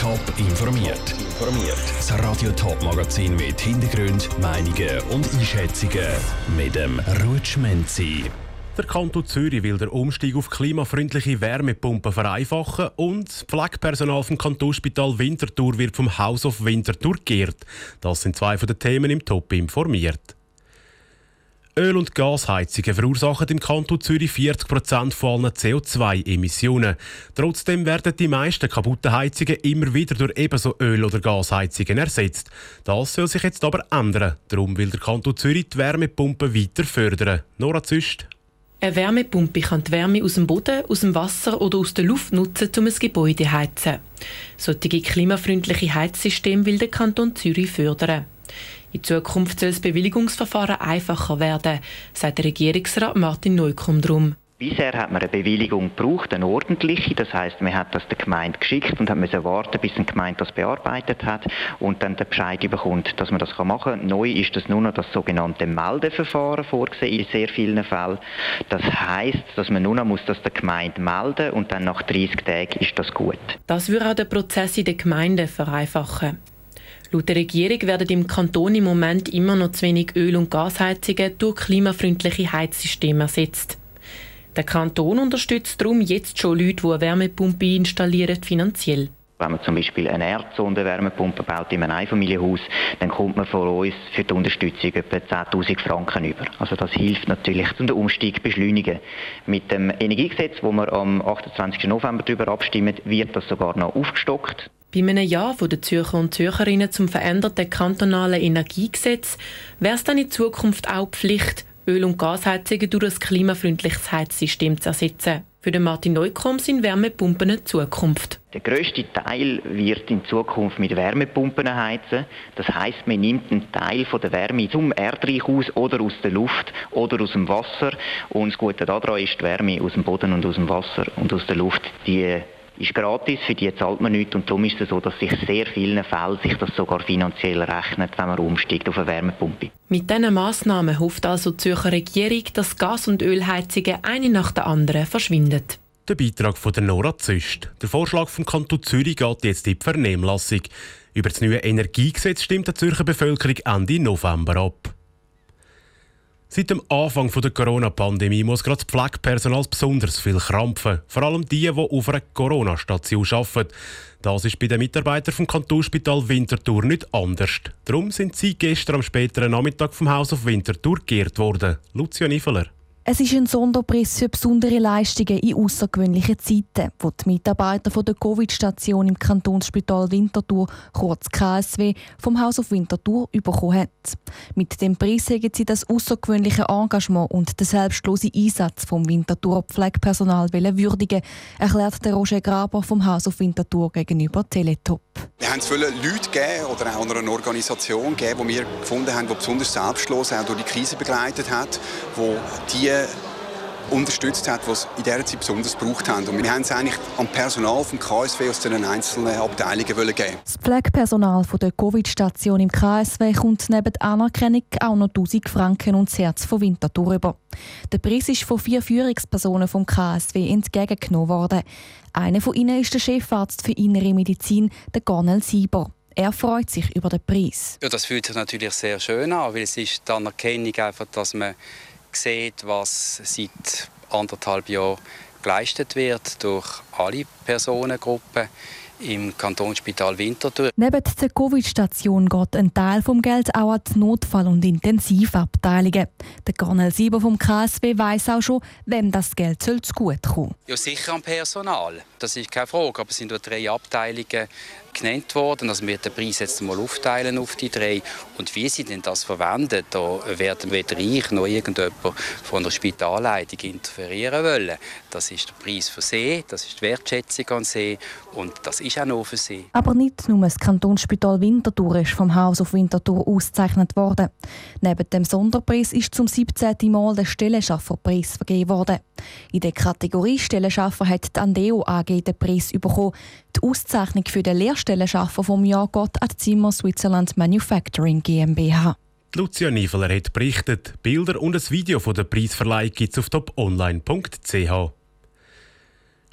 Top informiert. Informiert. Das Radio Top Magazin mit Hintergrund, Meinungen und Einschätzungen mit dem Rutschmenzi. Der Kanton Zürich will den Umstieg auf klimafreundliche Wärmepumpen vereinfachen und das Pflegepersonal vom Kantonsspital Winterthur wird vom House of Winterthur geehrt. Das sind zwei von den Themen im Top informiert. Öl- und Gasheizungen verursachen im Kanton Zürich 40 Prozent von allen CO2-Emissionen. Trotzdem werden die meisten kaputten Heizungen immer wieder durch ebenso Öl- oder Gasheizungen ersetzt. Das soll sich jetzt aber ändern. Darum will der Kanton Zürich die Wärmepumpen weiter fördern. Nora Züst. Eine Wärmepumpe kann die Wärme aus dem Boden, aus dem Wasser oder aus der Luft nutzen, um ein Gebäude zu heizen. Solche klimafreundliche Heizsysteme will der Kanton Zürich fördern. In Zukunft soll das Bewilligungsverfahren einfacher werden, sagt der Regierungsrat Martin Neukomm drum. Bisher hat man eine Bewilligung gebraucht, eine ordentliche. Das heißt, man hat das der Gemeinde geschickt und hat müssen warten, bis eine Gemeinde das bearbeitet hat und dann den Bescheid bekommt, dass man das machen kann. Neu ist das nur noch das sogenannte Meldeverfahren vorgesehen in sehr vielen Fällen. Das heißt, dass man nur noch muss das der Gemeinde melden und dann nach 30 Tagen ist das gut. Das würde auch den Prozess in der Gemeinde vereinfachen. Laut der Regierung werden im Kanton im Moment immer noch zu wenig Öl- und Gasheizungen durch klimafreundliche Heizsysteme ersetzt. Der Kanton unterstützt darum jetzt schon Leute, die eine Wärmepumpe installieren, finanziell. Wenn man zum Beispiel eine Erdsondenwärmepumpe baut in einem Einfamilienhaus, dann kommt man von uns für die Unterstützung etwa 10'000 Franken über. Also das hilft natürlich, um den Umstieg zu beschleunigen. Mit dem Energiegesetz, wo wir am 28. November darüber abstimmen, wird das sogar noch aufgestockt. Bei einem Ja der Zürcher und Zürcherinnen zum veränderten kantonalen Energiegesetz wäre es dann in Zukunft auch Pflicht, Öl- und Gasheizungen durch ein klimafreundliches Heizsystem zu ersetzen. Für den Martin Neukomm sind Wärmepumpen eine Zukunft. Der grösste Teil wird in Zukunft mit Wärmepumpen heizen. Das heißt, man nimmt einen Teil von der Wärme zum Erdreich aus oder aus der Luft oder aus dem Wasser. Und das Gute daran ist, die Wärme aus dem Boden und aus dem Wasser und aus der Luft, die ist gratis, für die zahlt man nichts und darum ist es so, dass sich sehr vielen Fällen sich das sogar finanziell rechnet, wenn man umsteigt auf eine Wärmepumpe. Mit diesen Massnahmen hofft also die Zürcher Regierung, dass Gas- und Ölheizungen eine nach der anderen verschwinden. Der Beitrag von der Nora Züst. Der Vorschlag vom Kanton Zürich geht jetzt in die Vernehmlassung. Über das neue Energiegesetz stimmt die Zürcher Bevölkerung Ende November ab. Seit dem Anfang der Corona-Pandemie muss gerade das Pflegepersonal besonders viel krampfen. Vor allem die, die auf einer Corona-Station arbeiten. Das ist bei den Mitarbeitern vom Kantonsspital Winterthur nicht anders. Darum sind sie gestern am späteren Nachmittag vom Haus auf Winterthur geehrt worden. Lucia Niveler. Es ist ein Sonderpreis für besondere Leistungen in außergewöhnlichen Zeiten, wo die Mitarbeiter von der Covid-Station im Kantonsspital Winterthur, kurz KSW, vom Haus auf Winterthur bekommen haben. Mit dem Preis haben sie das außergewöhnliche Engagement und den selbstlosen Einsatz vom Winterthur Pflegepersonal würdigen, erklärt der Roger Graber vom Haus auf Winterthur gegenüber Teletop. Wir haben es viele Leute gegeben oder auch eine Organisation gegeben, die wir gefunden haben, die besonders selbstlos auch durch die Krise begleitet hat, wo die unterstützt hat, was in dieser Zeit besonders gebraucht haben. Und wir haben es eigentlich am Personal vom KSW aus den einzelnen Abteilungen wollen geben. Das Pflegepersonal von der Covid-Station im KSW kommt neben der Anerkennung auch noch 1000 Franken und das Herz von Winterthur über. Der Preis ist von vier Führungspersonen vom KSW entgegengenommen worden. Einer von ihnen ist der Chefarzt für Innere Medizin, der Gornel Sieber. Er freut sich über den Preis. Ja, das fühlt sich natürlich sehr schön an, weil es ist die Anerkennung einfach, dass man sieht, was seit anderthalb Jahren geleistet wird durch alle Personengruppen im Kantonsspital Winterthur. Neben der Covid-Station geht ein Teil vom Geld auch an die Notfall- und Intensivabteilungen. Der Cornel Sieber vom KSW weiß auch schon, wem das Geld soll zu gut kommen. Ja, sicher am Personal. Das ist keine Frage. Aber es sind nur drei Abteilungen genannt worden. Also wir den Preis jetzt mal aufteilen auf die drei. Und wie sie denn das verwenden, da werden weder ich noch irgendjemand von der Spitalleitung interferieren wollen. Das ist der Preis für sie, das ist die Wertschätzung an sie und das ist auch noch für sie. Aber nicht nur das Kantonsspital Winterthur ist vom Haus auf Winterthur ausgezeichnet worden. Neben dem Sonderpreis ist zum 17. Mal der Stellenschafferpreis vergeben worden. In der Kategorie Stellenschaffer hat die Andeo AG den Preis bekommen. Die Auszeichnung für den Lehrstellenschaffer vom Jahr geht an die Zimmer Switzerland Manufacturing GmbH. Lucia Niefeler hat berichtet. Bilder und ein Video von der Preisverleihung es auf toponline.ch.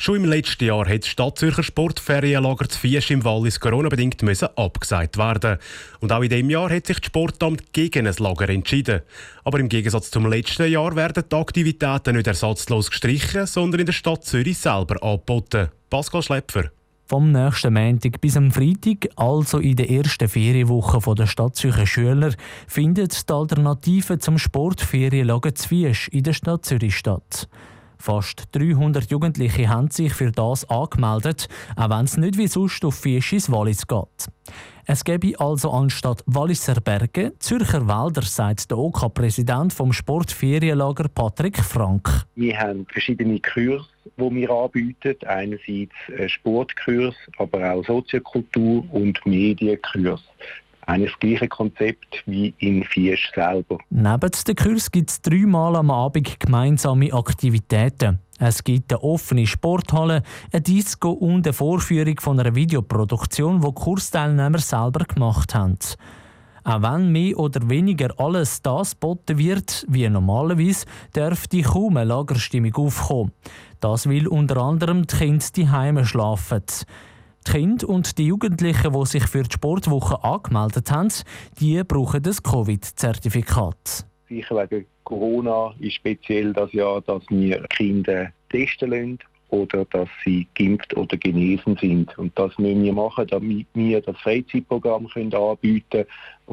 Schon im letzten Jahr hat das Stadtzürcher Sportferienlager zu Fiesch im Wallis Corona-bedingt abgesagt werden. Und auch in diesem Jahr hat sich das Sportamt gegen ein Lager entschieden. Aber im Gegensatz zum letzten Jahr werden die Aktivitäten nicht ersatzlos gestrichen, sondern in der Stadt Zürich selber angeboten. Pascal Schlepfer. Vom nächsten Montag bis am Freitag, also in der ersten Ferienwoche der Stadt Zürcher Schüler, findet die Alternative zum Sportferienlager Zwiesch in der Stadt Zürich statt. Fast 300 Jugendliche haben sich für das angemeldet, auch wenn es nicht wie sonst auf Fisch ins Wallis geht. Es gäbe also anstatt Walliser Berge Zürcher Wälder, sagt der OK-Präsident vom Sportferienlager Patrick Frank. Wir haben verschiedene Kurse, die wir anbieten. Einerseits Sportkurs, aber auch Soziokultur- und Medienkurs eigentlich das gleiche Konzept wie in Fiesch selber. Neben dem Kurs gibt es dreimal am Abend gemeinsame Aktivitäten. Es gibt eine offene Sporthalle, eine Disco und eine Vorführung von einer Videoproduktion, die Kursteilnehmer selber gemacht haben. Auch wenn mehr oder weniger alles das geboten wird, wie normalerweise, dürfte kaum eine Lagerstimmung aufkommen. Das will unter anderem die Kinder die Heime schlafen. Die Kinder und die Jugendlichen, die sich für die Sportwoche angemeldet haben, die brauchen das Covid-Zertifikat. Sicher wegen Corona ist speziell das Jahr, dass wir Kinder testen lassen oder dass sie geimpft oder genesen sind. Und das müssen wir machen, damit wir das Freizeitprogramm können anbieten können,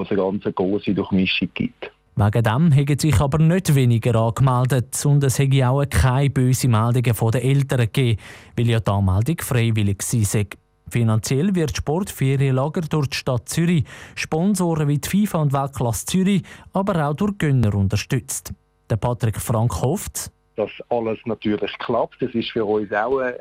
es eine ganz große Durchmischung gibt. Wegen dem haben sich aber nicht weniger angemeldet und es hätte auch keine bösen Meldungen von den Eltern gegeben, weil ja die Anmeldung freiwillig war. Finanziell wird Sportferienlager durch die Stadt Zürich, Sponsoren wie die FIFA und Weltklasse Zürich, aber auch durch Gönner unterstützt. Der Patrick Frank hofft, dass alles natürlich klappt. Das ist für uns auch ein,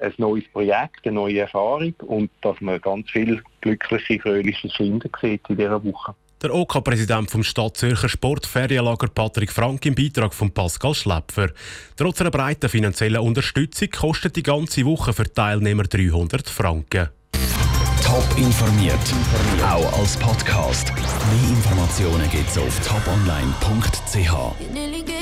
ein, neues Projekt, eine neue Erfahrung und dass man ganz viele glückliche, fröhliche Kinder sieht in dieser Woche. Der OK-Präsident vom Stadt Zürcher Sportferienlager Patrick Frank im Beitrag von Pascal Schlepfer. Trotz einer breiten finanziellen Unterstützung kostet die ganze Woche für Teilnehmer 300 Franken. Top informiert, auch als Podcast. Mehr Informationen gibt's auf toponline.ch.